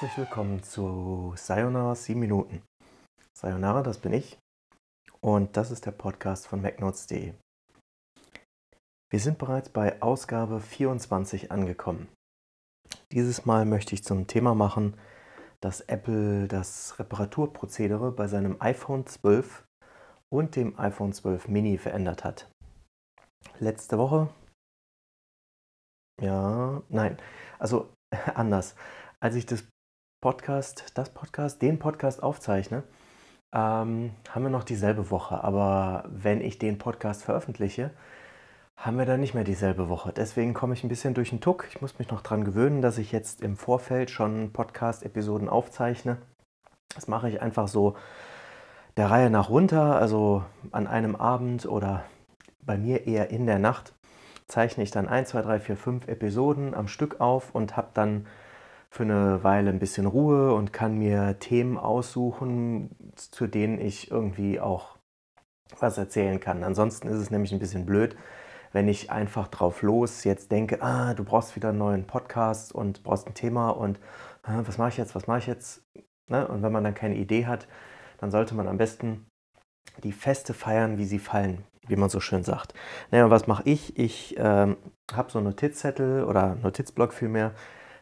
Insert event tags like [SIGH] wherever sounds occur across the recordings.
Herzlich willkommen zu Sayonara 7 Minuten. Sayonara, das bin ich und das ist der Podcast von MacNotes.de. Wir sind bereits bei Ausgabe 24 angekommen. Dieses Mal möchte ich zum Thema machen, dass Apple das Reparaturprozedere bei seinem iPhone 12 und dem iPhone 12 Mini verändert hat. Letzte Woche, ja, nein, also [LAUGHS] anders. Als ich das Podcast, das Podcast, den Podcast aufzeichne, ähm, haben wir noch dieselbe Woche. Aber wenn ich den Podcast veröffentliche, haben wir dann nicht mehr dieselbe Woche. Deswegen komme ich ein bisschen durch den Tuck. Ich muss mich noch daran gewöhnen, dass ich jetzt im Vorfeld schon Podcast-Episoden aufzeichne. Das mache ich einfach so der Reihe nach runter, also an einem Abend oder bei mir eher in der Nacht zeichne ich dann 1, 2, 3, 4, 5 Episoden am Stück auf und habe dann für eine Weile ein bisschen Ruhe und kann mir Themen aussuchen, zu denen ich irgendwie auch was erzählen kann. Ansonsten ist es nämlich ein bisschen blöd, wenn ich einfach drauf los jetzt denke, ah, du brauchst wieder einen neuen Podcast und brauchst ein Thema und ah, was mache ich jetzt, was mache ich jetzt? Ne? Und wenn man dann keine Idee hat, dann sollte man am besten die Feste feiern, wie sie fallen, wie man so schön sagt. Naja, was mache ich? Ich ähm, habe so einen Notizzettel oder Notizblock vielmehr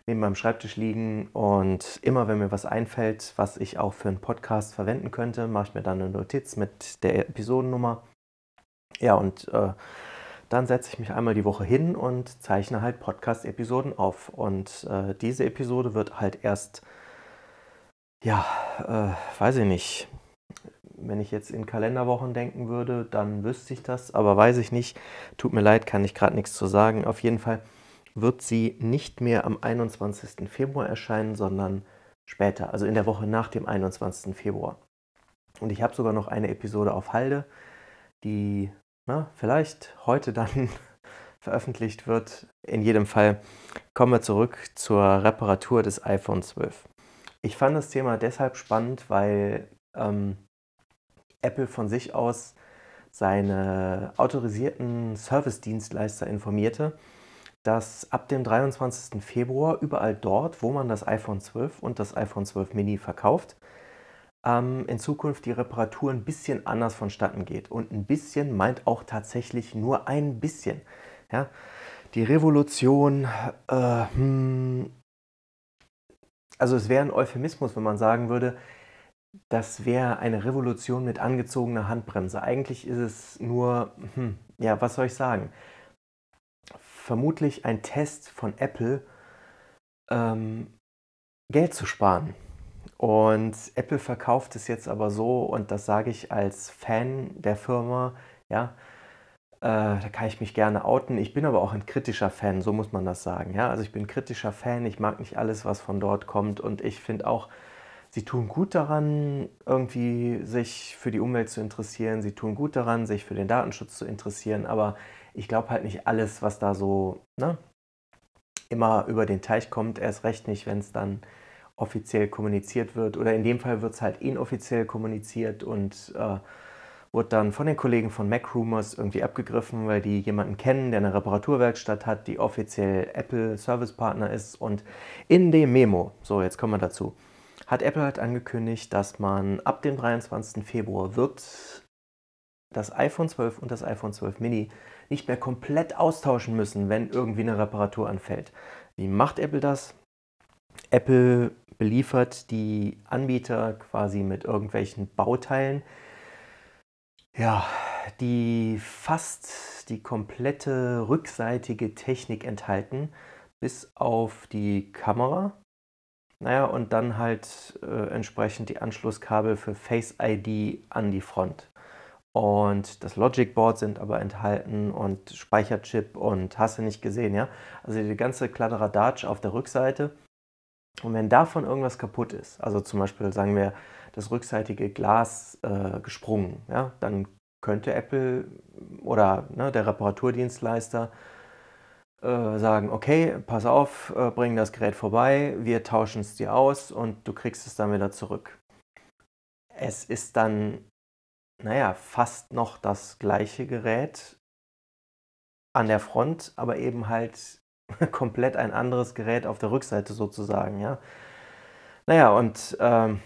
neben meinem Schreibtisch liegen und immer wenn mir was einfällt, was ich auch für einen Podcast verwenden könnte, mache ich mir dann eine Notiz mit der Episodennummer. Ja, und äh, dann setze ich mich einmal die Woche hin und zeichne halt Podcast-Episoden auf. Und äh, diese Episode wird halt erst, ja, äh, weiß ich nicht, wenn ich jetzt in Kalenderwochen denken würde, dann wüsste ich das, aber weiß ich nicht. Tut mir leid, kann ich gerade nichts zu sagen. Auf jeden Fall wird sie nicht mehr am 21. Februar erscheinen, sondern später, also in der Woche nach dem 21. Februar. Und ich habe sogar noch eine Episode auf Halde, die na, vielleicht heute dann [LAUGHS] veröffentlicht wird. In jedem Fall kommen wir zurück zur Reparatur des iPhone 12. Ich fand das Thema deshalb spannend, weil ähm, Apple von sich aus seine autorisierten Service-Dienstleister informierte, dass ab dem 23. Februar überall dort, wo man das iPhone 12 und das iPhone 12 Mini verkauft, ähm, in Zukunft die Reparatur ein bisschen anders vonstatten geht. Und ein bisschen meint auch tatsächlich nur ein bisschen. Ja? Die Revolution, äh, hm, also es wäre ein Euphemismus, wenn man sagen würde, das wäre eine Revolution mit angezogener Handbremse. Eigentlich ist es nur, hm, ja, was soll ich sagen? Vermutlich ein Test von Apple, ähm, Geld zu sparen. Und Apple verkauft es jetzt aber so, und das sage ich als Fan der Firma, ja, äh, da kann ich mich gerne outen. Ich bin aber auch ein kritischer Fan, so muss man das sagen. Ja? Also ich bin kritischer Fan, ich mag nicht alles, was von dort kommt und ich finde auch, sie tun gut daran, irgendwie sich für die Umwelt zu interessieren, sie tun gut daran, sich für den Datenschutz zu interessieren, aber ich glaube halt nicht alles, was da so ne, immer über den Teich kommt, erst recht nicht, wenn es dann offiziell kommuniziert wird. Oder in dem Fall wird es halt inoffiziell kommuniziert und äh, wurde dann von den Kollegen von Mac Rumors irgendwie abgegriffen, weil die jemanden kennen, der eine Reparaturwerkstatt hat, die offiziell Apple Service Partner ist. Und in dem Memo, so jetzt kommen wir dazu, hat Apple halt angekündigt, dass man ab dem 23. Februar wird das iPhone 12 und das iPhone 12 Mini nicht mehr komplett austauschen müssen, wenn irgendwie eine Reparatur anfällt. Wie macht Apple das? Apple beliefert die Anbieter quasi mit irgendwelchen Bauteilen, ja, die fast die komplette rückseitige Technik enthalten, bis auf die Kamera. Naja, und dann halt äh, entsprechend die Anschlusskabel für Face ID an die Front. Und das Logic Board sind aber enthalten und Speicherchip und hast du nicht gesehen, ja? Also die ganze Kladderadatsch auf der Rückseite und wenn davon irgendwas kaputt ist, also zum Beispiel sagen wir das rückseitige Glas äh, gesprungen, ja, dann könnte Apple oder ne, der Reparaturdienstleister äh, sagen, okay, pass auf, äh, bring das Gerät vorbei, wir tauschen es dir aus und du kriegst es dann wieder zurück. Es ist dann, naja, fast noch das gleiche Gerät an der Front, aber eben halt [LAUGHS] komplett ein anderes Gerät auf der Rückseite sozusagen, ja. Naja, und ähm,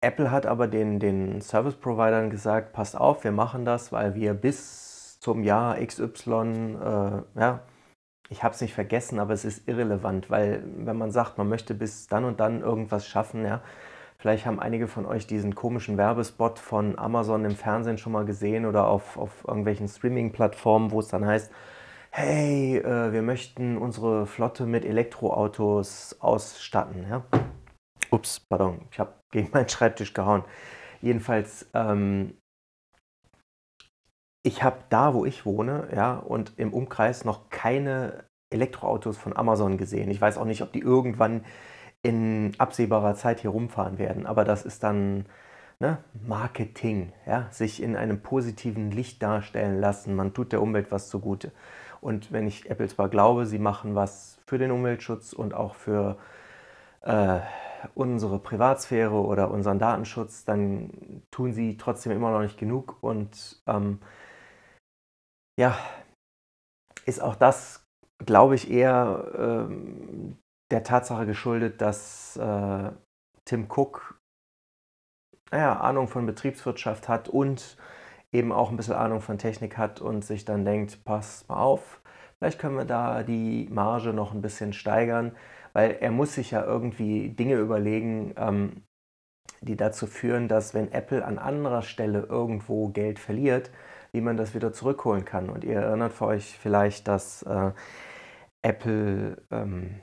Apple hat aber den, den Service-Providern gesagt, passt auf, wir machen das, weil wir bis zum Jahr XY, äh, ja, ich habe es nicht vergessen, aber es ist irrelevant, weil wenn man sagt, man möchte bis dann und dann irgendwas schaffen, ja, vielleicht haben einige von euch diesen komischen Werbespot von Amazon im Fernsehen schon mal gesehen oder auf, auf irgendwelchen Streaming-Plattformen, wo es dann heißt, hey, äh, wir möchten unsere Flotte mit Elektroautos ausstatten. Ja? Ups, pardon, ich habe gegen meinen Schreibtisch gehauen. Jedenfalls, ähm, ich habe da, wo ich wohne, ja, und im Umkreis noch keine Elektroautos von Amazon gesehen. Ich weiß auch nicht, ob die irgendwann in absehbarer Zeit hier rumfahren werden, aber das ist dann ne, Marketing, ja, sich in einem positiven Licht darstellen lassen. Man tut der Umwelt was zugute. Und wenn ich Apple zwar glaube, sie machen was für den Umweltschutz und auch für äh, unsere Privatsphäre oder unseren Datenschutz, dann tun sie trotzdem immer noch nicht genug. Und ähm, ja, ist auch das, glaube ich, eher ähm, der Tatsache geschuldet, dass äh, Tim Cook naja, Ahnung von Betriebswirtschaft hat und eben auch ein bisschen Ahnung von Technik hat und sich dann denkt, pass mal auf, vielleicht können wir da die Marge noch ein bisschen steigern, weil er muss sich ja irgendwie Dinge überlegen, ähm, die dazu führen, dass wenn Apple an anderer Stelle irgendwo Geld verliert, wie man das wieder zurückholen kann. Und ihr erinnert euch vielleicht, dass äh, Apple, ähm,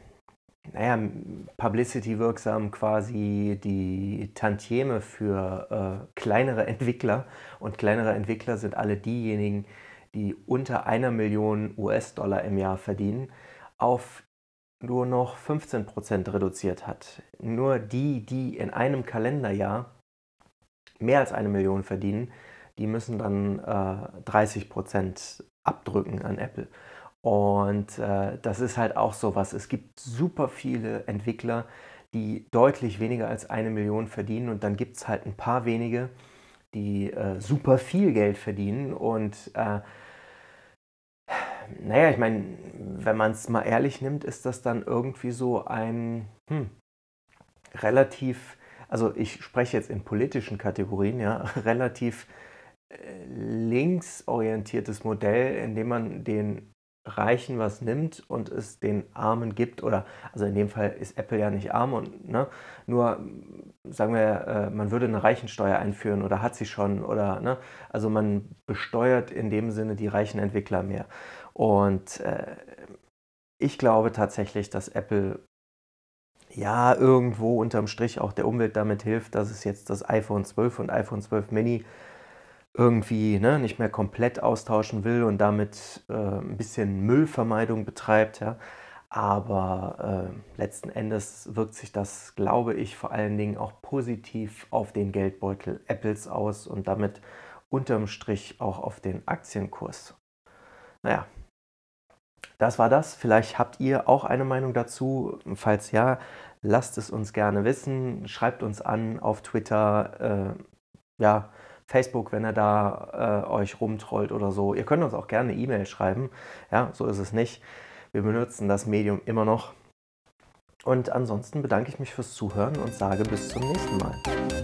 naja, publicity-wirksam quasi die Tantieme für äh, kleinere [LAUGHS] Entwickler und kleinere Entwickler sind alle diejenigen, die unter einer Million US-Dollar im Jahr verdienen, auf nur noch 15% reduziert hat. Nur die, die in einem Kalenderjahr mehr als eine Million verdienen, die müssen dann äh, 30% abdrücken an Apple. Und äh, das ist halt auch so was. Es gibt super viele Entwickler, die deutlich weniger als eine Million verdienen und dann gibt es halt ein paar wenige, die äh, super viel Geld verdienen und äh, naja, ich meine, wenn man es mal ehrlich nimmt, ist das dann irgendwie so ein hm, relativ, also ich spreche jetzt in politischen Kategorien, ja, [LAUGHS] relativ äh, linksorientiertes Modell, in dem man den Reichen was nimmt und es den Armen gibt, oder also in dem Fall ist Apple ja nicht arm und ne, nur sagen wir, äh, man würde eine Reichensteuer einführen oder hat sie schon oder ne, also man besteuert in dem Sinne die reichen Entwickler mehr. Und äh, ich glaube tatsächlich, dass Apple ja irgendwo unterm Strich auch der Umwelt damit hilft, dass es jetzt das iPhone 12 und iPhone 12 Mini irgendwie ne, nicht mehr komplett austauschen will und damit äh, ein bisschen Müllvermeidung betreibt. Ja. Aber äh, letzten Endes wirkt sich das, glaube ich, vor allen Dingen auch positiv auf den Geldbeutel Apples aus und damit unterm Strich auch auf den Aktienkurs. Naja, das war das. Vielleicht habt ihr auch eine Meinung dazu. Falls ja, lasst es uns gerne wissen. Schreibt uns an auf Twitter, äh, ja, Facebook, wenn er da äh, euch rumtrollt oder so. Ihr könnt uns auch gerne E-Mail schreiben. Ja, so ist es nicht. Wir benutzen das Medium immer noch. Und ansonsten bedanke ich mich fürs Zuhören und sage bis zum nächsten Mal.